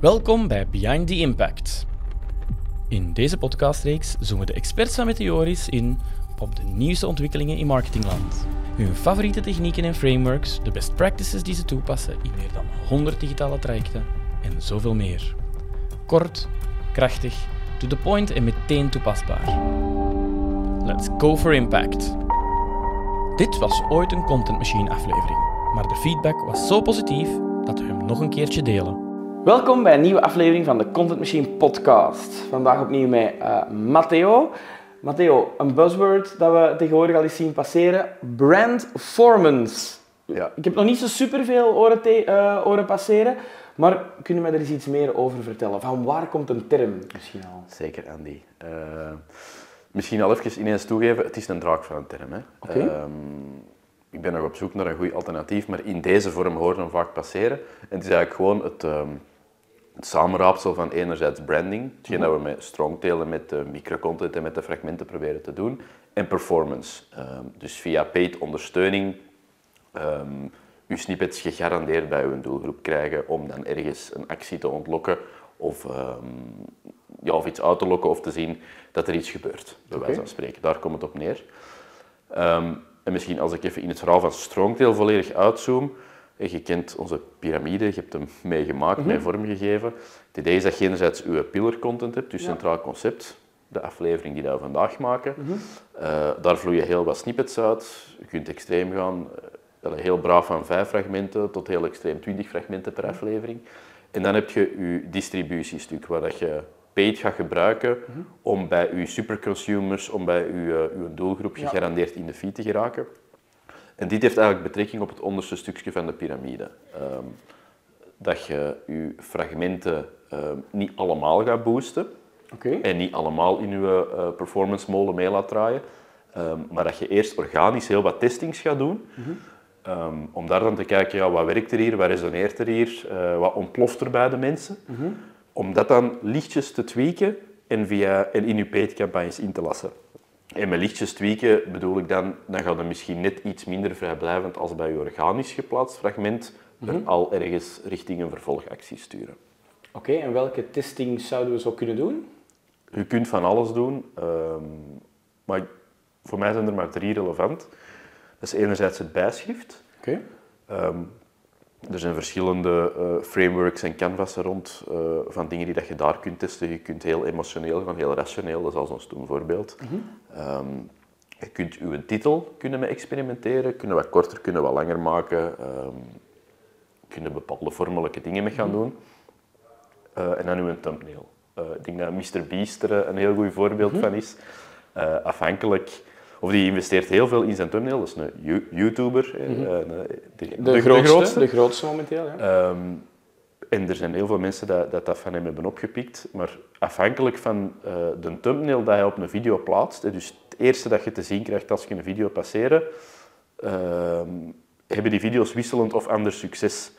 Welkom bij Behind the Impact. In deze podcastreeks zoomen de experts van Meteoris in op de nieuwste ontwikkelingen in marketingland. Hun favoriete technieken en frameworks, de best practices die ze toepassen in meer dan 100 digitale trajecten en zoveel meer. Kort, krachtig, to the point en meteen toepasbaar. Let's go for impact. Dit was ooit een Content Machine aflevering, maar de feedback was zo positief dat we hem nog een keertje delen. Welkom bij een nieuwe aflevering van de Content Machine podcast. Vandaag opnieuw met uh, Matteo. Matteo, een buzzword dat we tegenwoordig al eens zien passeren. Brandformance. Ja. Ik heb nog niet zo superveel oren, te- eh, oren passeren, maar kun je mij er eens iets meer over vertellen? Van waar komt een term misschien al? Zeker, Andy. Eh, misschien al even ineens toegeven, het is een draak van een term. Hè. Ehm, ik ben nog op zoek naar een goed alternatief, maar in deze vorm horen we hem vaak passeren. En het is eigenlijk gewoon het, ehm, het samenraapsel van enerzijds branding, hetgeen dat we met Strongtail en met de microcontent en met de fragmenten proberen te doen, en performance. Ehm, dus via paid ondersteuning ehm uw snippets gegarandeerd bij uw doelgroep krijgen om dan ergens een actie te ontlokken of, ehm, ja, of iets uit te lokken of te zien dat er iets gebeurt, bij wijze van spreken. Daar komt het op neer. En misschien als ik even in het verhaal van Strongtail volledig uitzoom. Eh, Je kent onze piramide, je hebt hem meegemaakt, mee vormgegeven. Het idee is dat je enerzijds uw pillar content hebt, dus centraal concept, de aflevering die we vandaag maken. Eh, daar vloeien heel wat snippets uit. Je kunt extreem gaan, eh, heel braaf van vijf fragmenten tot heel extreem 20 fragmenten per aflevering. En dan heb je je distributiestuk, waar dat je paid gaat gebruiken om bij je superconsumers, om bij je, uw doelgroep Ja. gegarandeerd in de feed te geraken. En dit heeft eigenlijk betrekking op het onderste stukje van de piramide. Ehm, dat je je fragmenten ehm, niet allemaal gaat boosten en niet allemaal in je eh, performance molen mee laat draaien, ehm, maar dat je eerst organisch heel wat testings gaat doen. Ehm, om daar dan te kijken, ja, wat werkt er hier, wat resoneert er hier, eh, wat ontploft er bij de mensen. Om dat dan lichtjes te tweaken en, via, en in je paid campagnes in te lassen. En met lichtjes tweaken bedoel ik dan, dan gaat het misschien net iets minder vrijblijvend als bij je organisch geplaatst fragment er al ergens richting een vervolgactie sturen. Oké, en welke testing zouden we zo kunnen doen? Je kunt van alles doen, ehm, maar voor mij zijn er maar drie relevant. Dat is enerzijds het bijschrift. Oké. Ehm, er zijn verschillende eh, frameworks en canvassen rond eh, van dingen die dat je daar kunt testen. Je kunt heel emotioneel gaan, heel rationeel, dat is al zo'n voorbeeld. Ehm, je kunt je titel kunnen mee experimenteren, kunnen wat korter, kunnen wat langer maken. ehm kunnen bepaalde vormelijke dingen mee gaan doen. Eh, en dan uw thumbnail. Ik denk dat Mr. Beast er een heel goed voorbeeld van is. Afhankelijk, of die investeert heel veel in zijn thumbnail, dat is een You- YouTuber. eh, eh, de, De, grootste, de grootste momenteel, ja. Ehm, en er zijn heel veel mensen dat, dat dat van hem hebben opgepikt. Maar afhankelijk van eh, de thumbnail dat hij op een video plaatst, dus het eerste dat je te zien krijgt als je een video passeren, ehm, hebben die video's wisselend of anders succes.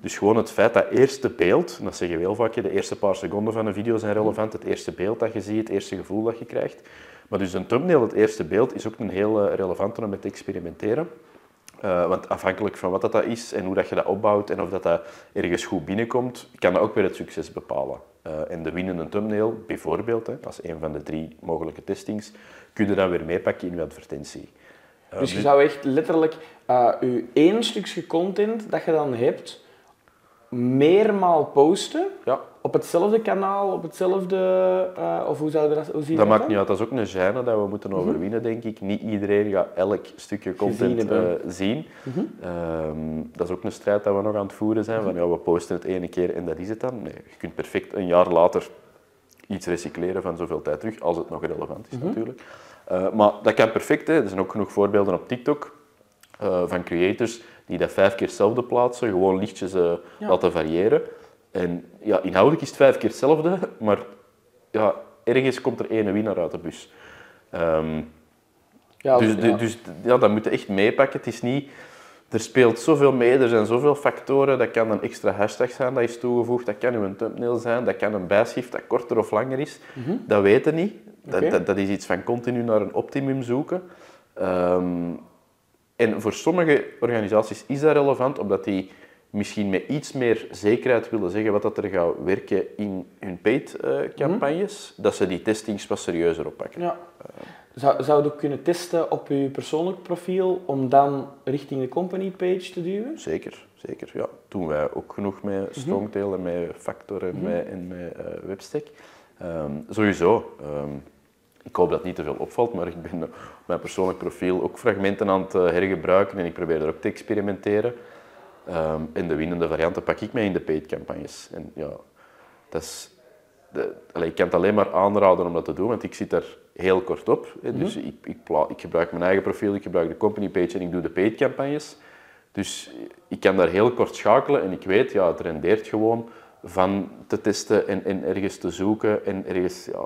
Dus gewoon het feit dat eerste beeld, dat zeggen we heel vaak, de eerste paar seconden van een video zijn relevant, het eerste beeld dat je ziet, het eerste gevoel dat je krijgt. Maar dus een thumbnail, het eerste beeld, is ook een heel eh, relevante om mee te experimenteren. Eh, want afhankelijk van wat dat, dat is en hoe dat je dat opbouwt en of dat, dat ergens goed binnenkomt, kan dat ook weer het succes bepalen. Eh, en de winnende thumbnail, bijvoorbeeld, hè, als een van de drie mogelijke testings, kun je dan weer meepakken in je advertentie. Eh, Dus je zou echt letterlijk eh je één stukje content dat je dan hebt, meermaal posten ja, op hetzelfde kanaal, op hetzelfde... eh, of hoe zou je dat hoe zie dat maakt niet uit. Dat is ook een gêne dat we moeten overwinnen, denk ik. Niet iedereen gaat elk stukje content eh, zien. Ehm, dat is ook een strijd dat we nog aan het voeren zijn. Van, ja, we posten het ene keer en dat is het dan. Nee, je kunt perfect een jaar later iets recycleren van zoveel tijd terug, als het nog relevant is natuurlijk. Eh, maar dat kan perfect. Hè. Er zijn ook genoeg voorbeelden op TikTok van creators die dat vijf keer hetzelfde plaatsen, gewoon lichtjes Ja. laten variëren. En ja, inhoudelijk is het vijf keer hetzelfde, maar ja, ergens komt er één winnaar uit de bus. Ehm, Ja, dus, ja. dus ja, dat moet je echt meepakken. Het is niet... Er speelt zoveel mee, er zijn zoveel factoren. Dat kan een extra hashtag zijn dat is toegevoegd, dat kan een thumbnail zijn, dat kan een bijschrift dat korter of langer is. Dat weten niet. Dat, dat is iets van continu naar een optimum zoeken. Ehm, en voor sommige organisaties is dat relevant, omdat die misschien met iets meer zekerheid willen zeggen wat dat er gaat werken in hun paid-campagnes, dat ze die testings wat serieuzer oppakken. Ja. Zou, zou je ook kunnen testen op je persoonlijk profiel om dan richting de company page te duwen? Zeker, zeker. Ja. Doen wij ook genoeg met Strongtail en met Factor en met, en met uh, Webstack. Ehm, sowieso. Ehm, ik hoop dat het niet te veel opvalt, maar ik ben op mijn persoonlijk profiel ook fragmenten aan het eh, hergebruiken en ik probeer er ook te experimenteren. Um, en de winnende varianten pak ik mee in de paid campagnes. En ja, dat is, de, ik kan het alleen maar aanraden om dat te doen, want ik zit daar heel kort op. Hè. Dus mhm. ik, ik, ik, gebruik mijn eigen profiel, ik gebruik de company page en ik doe de paid campagnes. Dus ik kan daar heel kort schakelen en ik weet, ja, het rendeert gewoon van te testen en, en ergens te zoeken en ergens ja,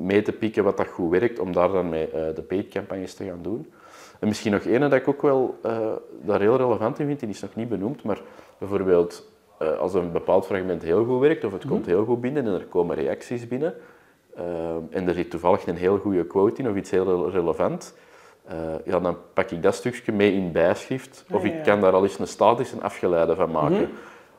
mee te pikken wat dat goed werkt, om daar dan mee uh, de paid campagnes te gaan doen. En misschien nog ene dat ik ook wel uh, daar heel relevant in vind, die is nog niet benoemd, maar bijvoorbeeld als een bepaald fragment heel goed werkt of het komt mhm. heel goed binnen en er komen reacties binnen en er zit toevallig een heel goede quote in of iets heel relevant, ja, dan pak ik dat stukje mee in bijschrift of ik kan daar al eens een statische afgeleide van maken. Mhm.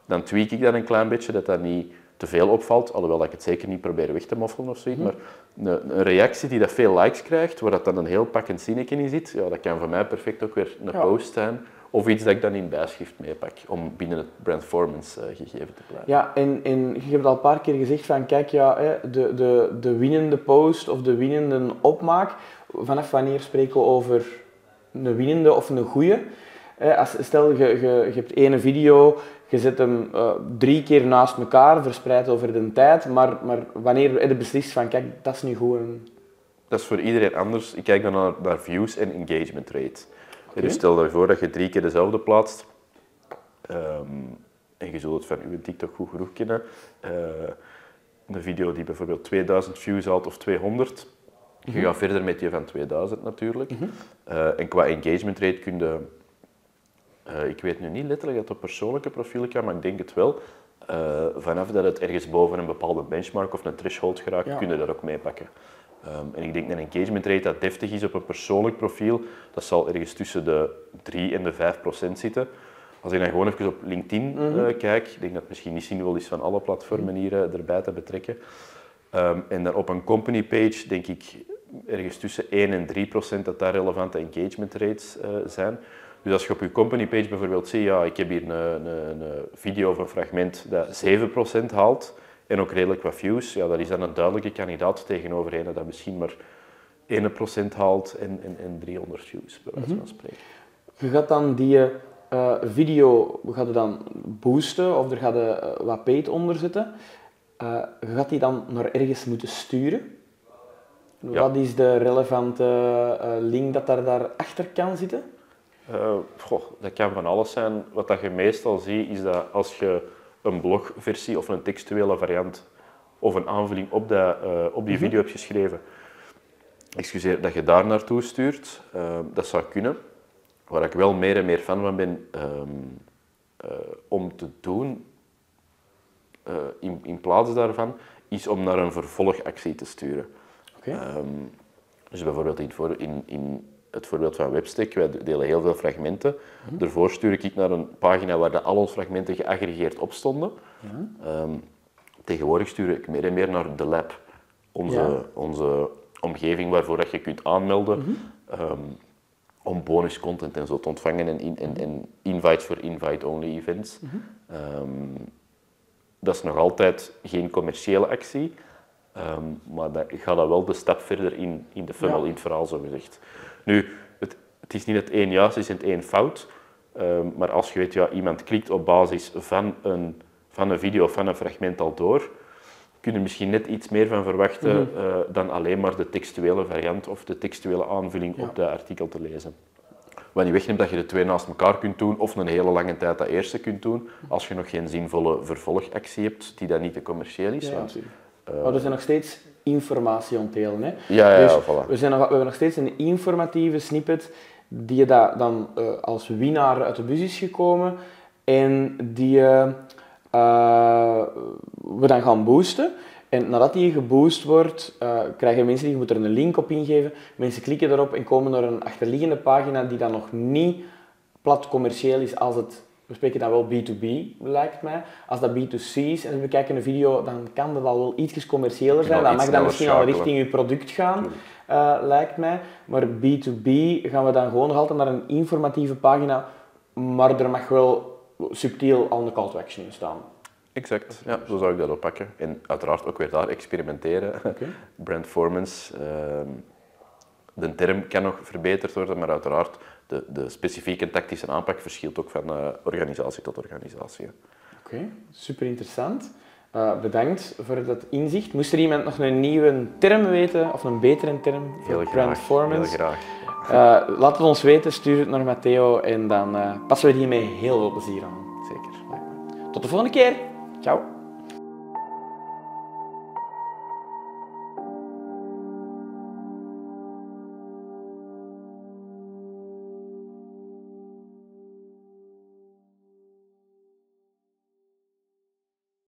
Dan tweak ik dat een klein beetje, dat dat niet te veel opvalt, alhoewel ik het zeker niet probeer weg te moffelen of zoiets, mhm. maar een, een, reactie die dat veel likes krijgt, waar dat dan een heel pakkend zinnetje in zit, ja, dat kan voor mij perfect ook weer een post zijn, of iets dat ik dan in bijschrift meepak, om binnen het brandformance uh, gegeven te blijven. Ja, en, en je hebt al een paar keer gezegd van, kijk, ja, de, de, de winnende post of de winnende opmaak, vanaf wanneer spreken we over een winnende of een goede? Als, stel, je, je, je hebt ene video, je zet hem uh, drie keer naast elkaar, verspreid over de tijd, maar, maar wanneer je beslist van, kijk, dat is nu goed. Dat is voor iedereen anders. Ik kijk dan naar, naar views en engagement rate. Dus stel je voor dat je drie keer dezelfde plaatst, um, en je zult het van uw TikTok goed genoeg kennen, uh, een video die bijvoorbeeld 2000 views haalt of 200, je mhm. gaat verder met die van 2000 natuurlijk. Mm en qua engagement rate kun je uh, ik weet nu niet letterlijk dat het op persoonlijke profielen kan, maar ik denk het wel. Uh, vanaf dat het ergens boven een bepaalde benchmark of een threshold geraakt, ja. kun je dat ook meepakken. Um, en ik denk dat een engagement rate dat deftig is op een persoonlijk profiel, dat zal ergens tussen de 3 en de 5 procent zitten. Als ik dan gewoon even op LinkedIn mm -hmm. uh, kijk, ik denk dat het misschien niet zinvol is van alle platformen hier uh, erbij te betrekken. Um, en dan op een company page denk ik ergens tussen 1 en 3 procent dat daar relevante engagement rates uh, zijn. Dus als je op je company page bijvoorbeeld ziet, ja, ik heb hier een, een, een video of een fragment dat 7% haalt en ook redelijk wat views, ja, dat is dan een duidelijke kandidaat tegenover een dat misschien maar 1% haalt en, en, en 300 views, bij wijze van mhm. spreken. Je gaat dan die uh, video gaat je dan boosten of er gaat je, uh, wat paid onder zitten. Uh, je gaat die dan naar ergens moeten sturen. Ja. Wat is de relevante link dat daar daarachter kan zitten? Uh, goh, dat kan van alles zijn. Wat dat je meestal ziet, is dat als je een blogversie of een textuele variant of een aanvulling op, dat, uh, op die mhm. video hebt geschreven, excuseer, dat je daar naartoe stuurt. Uh, dat zou kunnen. Waar ik wel meer en meer fan van ben um, om te doen, in, in plaats daarvan, is om naar een vervolgactie te sturen. Okay. Um, dus bijvoorbeeld in, in, in het voorbeeld van Webstack, wij delen heel veel fragmenten. Mm Daarvoor stuur ik naar een pagina waar de al onze fragmenten geaggregeerd op stonden. Mm tegenwoordig stuur ik meer en meer naar de lab, onze, onze omgeving waarvoor dat je kunt aanmelden mhm. ehm, om bonus content en zo te ontvangen en, in, en, en invites voor invite-only events. Mhm. Ehm, dat is nog altijd geen commerciële actie, ehm, maar dat, ik ga dat wel de stap verder in, in de funnel, in het verhaal zo gezegd. Nu, het, het is niet het één juist is en het één fout. Ehm, maar als je weet, ja, iemand klikt op basis van een, van een video of van een fragment al door, kun je misschien net iets meer van verwachten mhm. eh, dan alleen maar de textuele variant of de textuele aanvulling op de artikel te lezen. Wat niet wegneemt dat je de twee naast elkaar kunt doen of een hele lange tijd dat eerste kunt doen, als je nog geen zinvolle vervolgactie hebt die dan niet te commercieel is. Ja, uh, maar er zijn nog steeds informatie ontdelen. Hè? Ja, ja, dus voilà. we, zijn nog, we hebben nog steeds een informatieve snippet die je da, dan uh, als winnaar uit de bus is gekomen en die uh, we dan gaan boosten. En nadat die geboost wordt, krijgen mensen die je moet er een link op ingeven. Mensen klikken erop en komen naar een achterliggende pagina die dan nog niet plat commercieel is als het we spreken dan wel B2B, lijkt mij. Als dat B2C is en we bekijken een video, dan kan dat al wel iets commerciëler zijn. Dan mag dat misschien al richting je product gaan, uh, lijkt mij. Maar B2B gaan we dan gewoon nog altijd naar een informatieve pagina, maar er mag wel subtiel al een call to action in staan. Exact, ja, zo zou ik dat oppakken. En uiteraard ook weer daar experimenteren. Okay. Brandformance, uh, de term kan nog verbeterd worden, maar uiteraard de, de specifieke tactische aanpak verschilt ook van uh, organisatie tot organisatie. Oké, super interessant. Uh, bedankt voor dat inzicht. Moest er iemand nog een nieuwe term weten, of een betere term voor heel brandformance? Heel graag. Uh, laat het ons weten, stuur het naar Matteo en dan passen we die met heel veel plezier aan. Zeker. Tot de volgende keer. Ciao.